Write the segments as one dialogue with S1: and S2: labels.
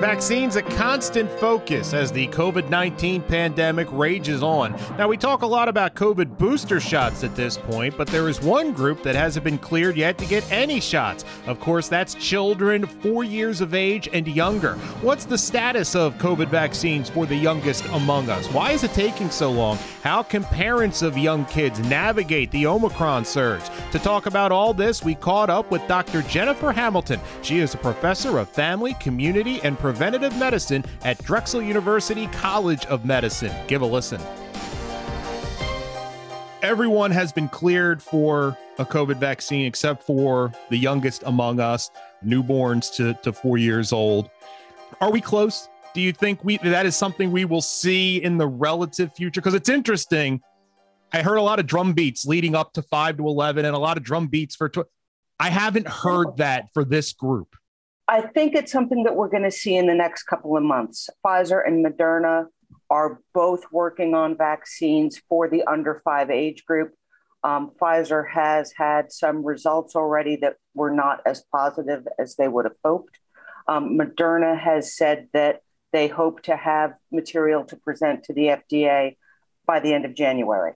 S1: Vaccines a constant focus as the COVID 19 pandemic rages on. Now, we talk a lot about COVID booster shots at this point, but there is one group that hasn't been cleared yet to get any shots. Of course, that's children four years of age and younger. What's the status of COVID vaccines for the youngest among us? Why is it taking so long? How can parents of young kids navigate the Omicron surge? To talk about all this, we caught up with Dr. Jennifer Hamilton. She is a professor of family, community, and preventative medicine at Drexel University College of Medicine. Give a listen. Everyone has been cleared for a COVID vaccine except for the youngest among us, newborns to, to four years old. Are we close? Do you think we that is something we will see in the relative future? Because it's interesting. I heard a lot of drum beats leading up to five to eleven, and a lot of drum beats for. Tw- I haven't heard that for this group.
S2: I think it's something that we're going to see in the next couple of months. Pfizer and Moderna are both working on vaccines for the under five age group. Um, Pfizer has had some results already that were not as positive as they would have hoped. Um, Moderna has said that they hope to have material to present to the FDA by the end of January.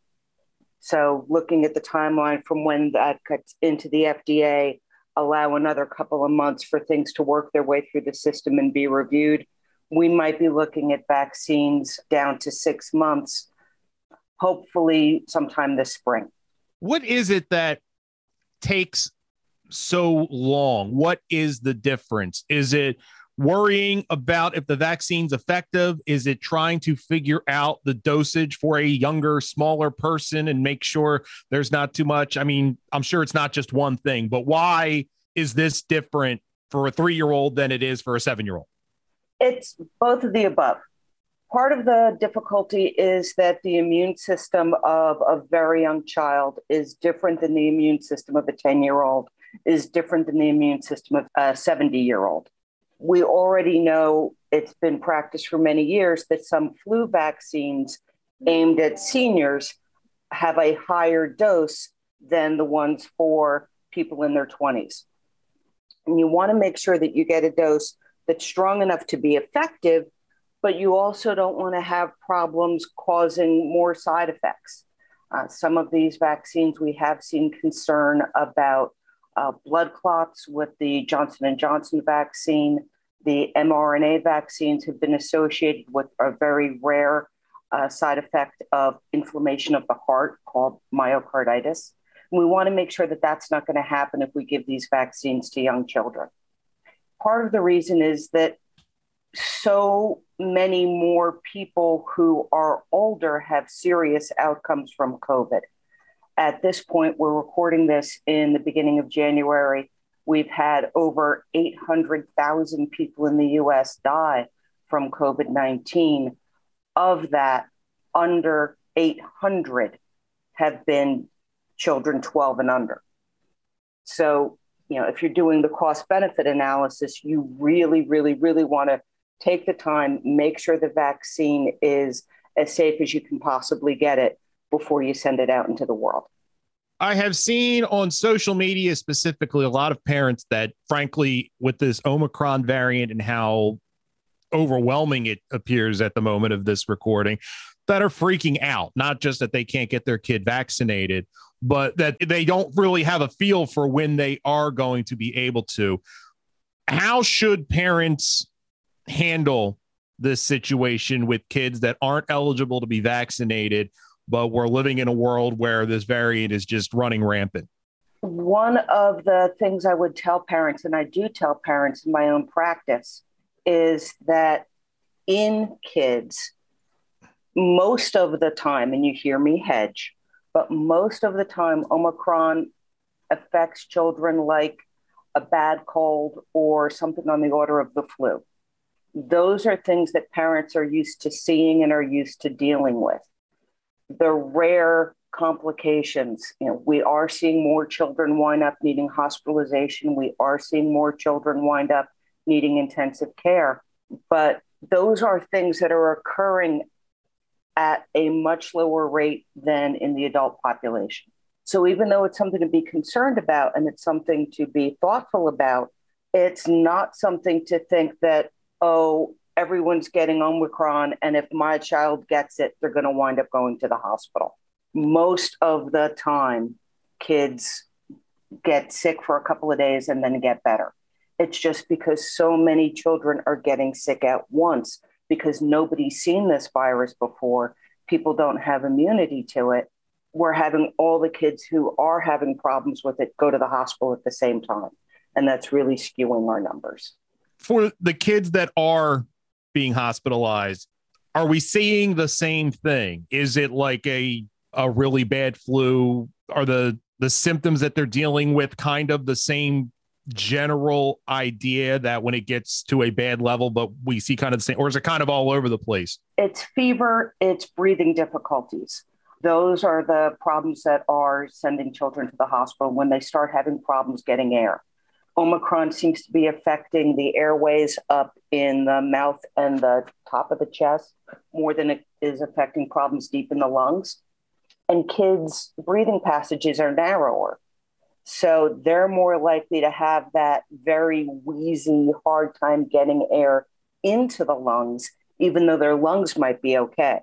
S2: So, looking at the timeline from when that gets into the FDA, allow another couple of months for things to work their way through the system and be reviewed. We might be looking at vaccines down to six months, hopefully, sometime this spring.
S1: What is it that takes so long? What is the difference? Is it worrying about if the vaccine's effective? Is it trying to figure out the dosage for a younger, smaller person and make sure there's not too much? I mean, I'm sure it's not just one thing, but why is this different for a three year old than it is for a seven year old?
S2: It's both of the above. Part of the difficulty is that the immune system of a very young child is different than the immune system of a 10 year old, is different than the immune system of a 70 year old we already know it's been practiced for many years that some flu vaccines aimed at seniors have a higher dose than the ones for people in their 20s. And you want to make sure that you get a dose that's strong enough to be effective, but you also don't want to have problems causing more side effects. Uh, some of these vaccines we have seen concern about uh, blood clots with the Johnson and Johnson vaccine. The mRNA vaccines have been associated with a very rare uh, side effect of inflammation of the heart called myocarditis. And we want to make sure that that's not going to happen if we give these vaccines to young children. Part of the reason is that so many more people who are older have serious outcomes from COVID at this point, we're recording this in the beginning of January. We've had over 800,000 people in the US die from COVID 19. Of that, under 800 have been children 12 and under. So, you know, if you're doing the cost benefit analysis, you really, really, really want to take the time, make sure the vaccine is as safe as you can possibly get it before you send it out into the world.
S1: I have seen on social media specifically a lot of parents that, frankly, with this Omicron variant and how overwhelming it appears at the moment of this recording, that are freaking out. Not just that they can't get their kid vaccinated, but that they don't really have a feel for when they are going to be able to. How should parents handle this situation with kids that aren't eligible to be vaccinated? But we're living in a world where this variant is just running rampant.
S2: One of the things I would tell parents, and I do tell parents in my own practice, is that in kids, most of the time, and you hear me hedge, but most of the time, Omicron affects children like a bad cold or something on the order of the flu. Those are things that parents are used to seeing and are used to dealing with the rare complications. You know, we are seeing more children wind up needing hospitalization. We are seeing more children wind up needing intensive care. But those are things that are occurring at a much lower rate than in the adult population. So even though it's something to be concerned about and it's something to be thoughtful about, it's not something to think that, oh, everyone's getting Omicron, and if my child gets it, they're going to wind up going to the hospital. Most of the time, kids get sick for a couple of days and then get better. It's just because so many children are getting sick at once because nobody's seen this virus before. People don't have immunity to it we're having all the kids who are having problems with it go to the hospital at the same time. And that's really skewing our numbers.
S1: For the kids that are being hospitalized, are we seeing the same thing? Is it like a a really bad flu? Are the the symptoms that they're dealing with kind of the same general idea that when it gets to a bad level, but we see kind of the same, or is it kind of all over the place?
S2: It's fever, it's breathing difficulties. Those are the problems that are sending children to the hospital when they start having problems getting air. Omicron seems to be affecting the airways up in the mouth and the top of the chest more than it is affecting problems deep in the lungs. And kids' breathing passages are narrower. So they're more likely to have that very wheezy, hard time getting air into the lungs, even though their lungs might be okay.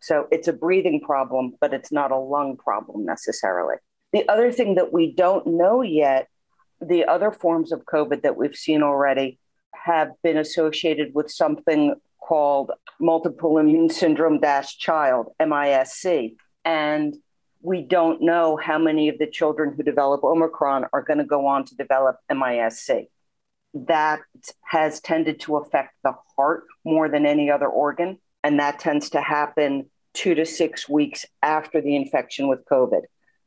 S2: So it's a breathing problem, but it's not a lung problem necessarily. The other thing that we don't know yet, the other forms of COVID that we've seen already have been associated with something called multiple immune syndrome dash child, MISC. And we don't know how many of the children who develop Omicron are going to go on to develop MISC. That has tended to affect the heart more than any other organ and that tends to happen two to six weeks after the infection with COVID.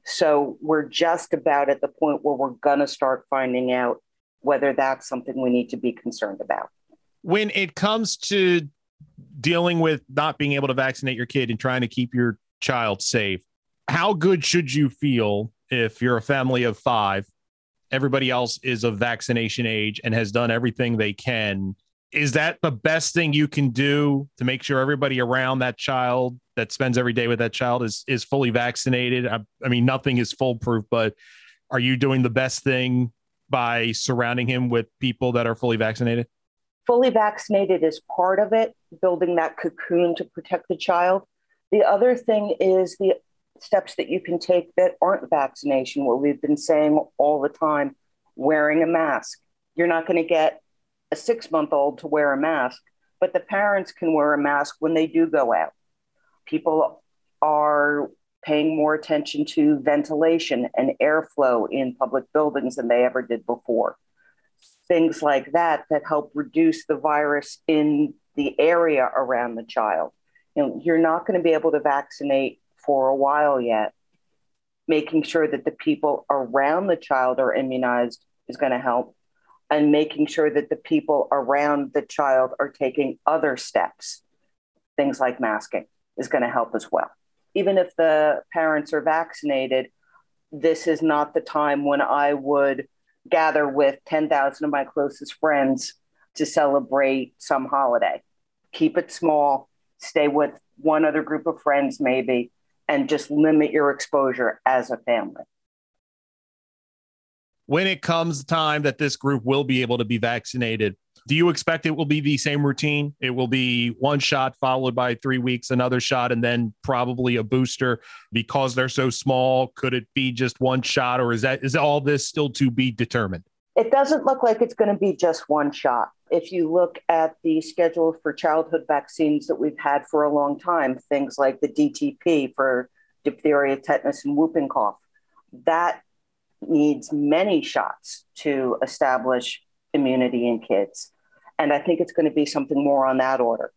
S2: So we're just about at the point where we're going to start finding out whether that's something we need to be concerned about.
S1: When it comes to dealing with not being able to vaccinate your kid and trying to keep your child safe, how good should you feel if you're a family of five, everybody else is of vaccination age and has done everything they can is that the best thing you can do to make sure everybody around that child that spends every day with that child is is fully vaccinated? I, I, mean nothing is foolproof but are you doing the best thing by surrounding him with people that are fully vaccinated?
S2: Fully vaccinated is part of it building that cocoon to protect the child. The other thing is the steps that you can take that aren't vaccination what we've been saying all the time wearing a mask. You're not going to get a six month old to wear a mask, but the parents can wear a mask when they do go out. People are paying more attention to ventilation and airflow in public buildings than they ever did before. Things like that that help reduce the virus in the area around the child. You know, you're not going to be able to vaccinate for a while yet. Making sure that the people around the child are immunized is going to help and making sure that the people around the child are taking other steps, things like masking, is going to help as well. Even if the parents are vaccinated, this is not the time when I would gather with 10,000 of my closest friends to celebrate some holiday. Keep it small, stay with one other group of friends, maybe, and just limit your exposure as a family
S1: when it comes time that this group will be able to be vaccinated, do you expect it will be the same routine? It will be one shot followed by three weeks, another shot, and then probably a booster because they're so small. Could it be just one shot, or is that is all this still to be determined?
S2: It doesn't look like it's going to be just one shot. If you look at the schedule for childhood vaccines that we've had for a long time, things like the DTP for diphtheria, tetanus, and whooping cough, that needs many shots to establish immunity in kids. And I think it's going to be something more on that order.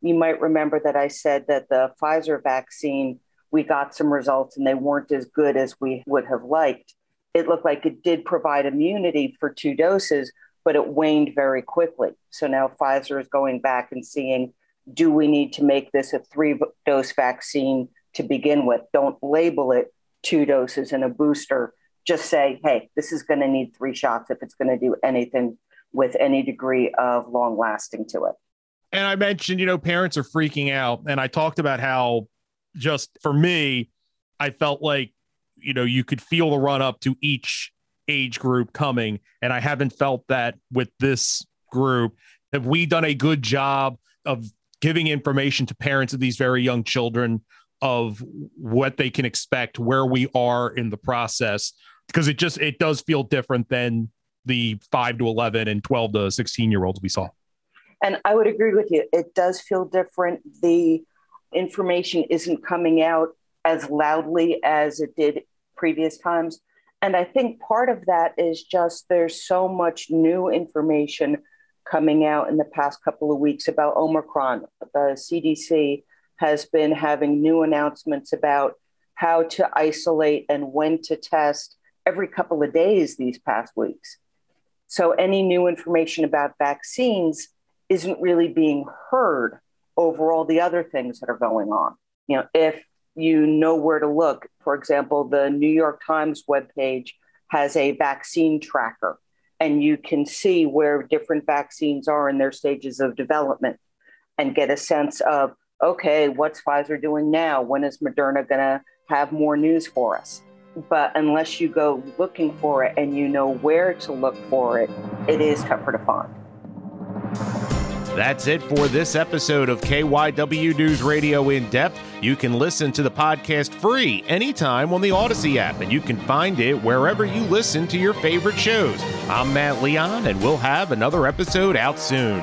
S2: You might remember that I said that the Pfizer vaccine, we got some results and they weren't as good as we would have liked. It looked like it did provide immunity for two doses, but it waned very quickly. So now Pfizer is going back and seeing do we need to make this a three dose vaccine to begin with? Don't label it two doses and a booster just say, hey, this is going to need three shots if it's going to do anything with any degree of long lasting to it.
S1: And I mentioned, you know, parents are freaking out. And I talked about how just for me, I felt like, you know, you could feel the run up to each age group coming. And I haven't felt that with this group. Have we done a good job of giving information to parents of these very young children of what they can expect, where we are in the process? Because it just it does feel different than the five to eleven and twelve to sixteen year olds we saw.
S2: And I would agree with you. It does feel different. The information isn't coming out as loudly as it did previous times. And I think part of that is just there's so much new information coming out in the past couple of weeks about Omicron. The CDC has been having new announcements about how to isolate and when to test every couple of days these past weeks. So, any new information about vaccines isn't really being heard over all the other things that are going on. You know, if you know where to look, for example, the New York Times webpage has a vaccine tracker, and you can see where different vaccines are in their stages of development and get a sense of, okay, what's Pfizer doing now? When is Moderna going to have more news for us? But unless you go looking for it and you know where to look for it, it is tougher to find.
S1: That's it for this episode of KYW News Radio In Depth. You can listen to the podcast free anytime on the Audacy app, and you can find it wherever you listen to your favorite shows. I'm Matt Leon, and we'll have another episode out soon.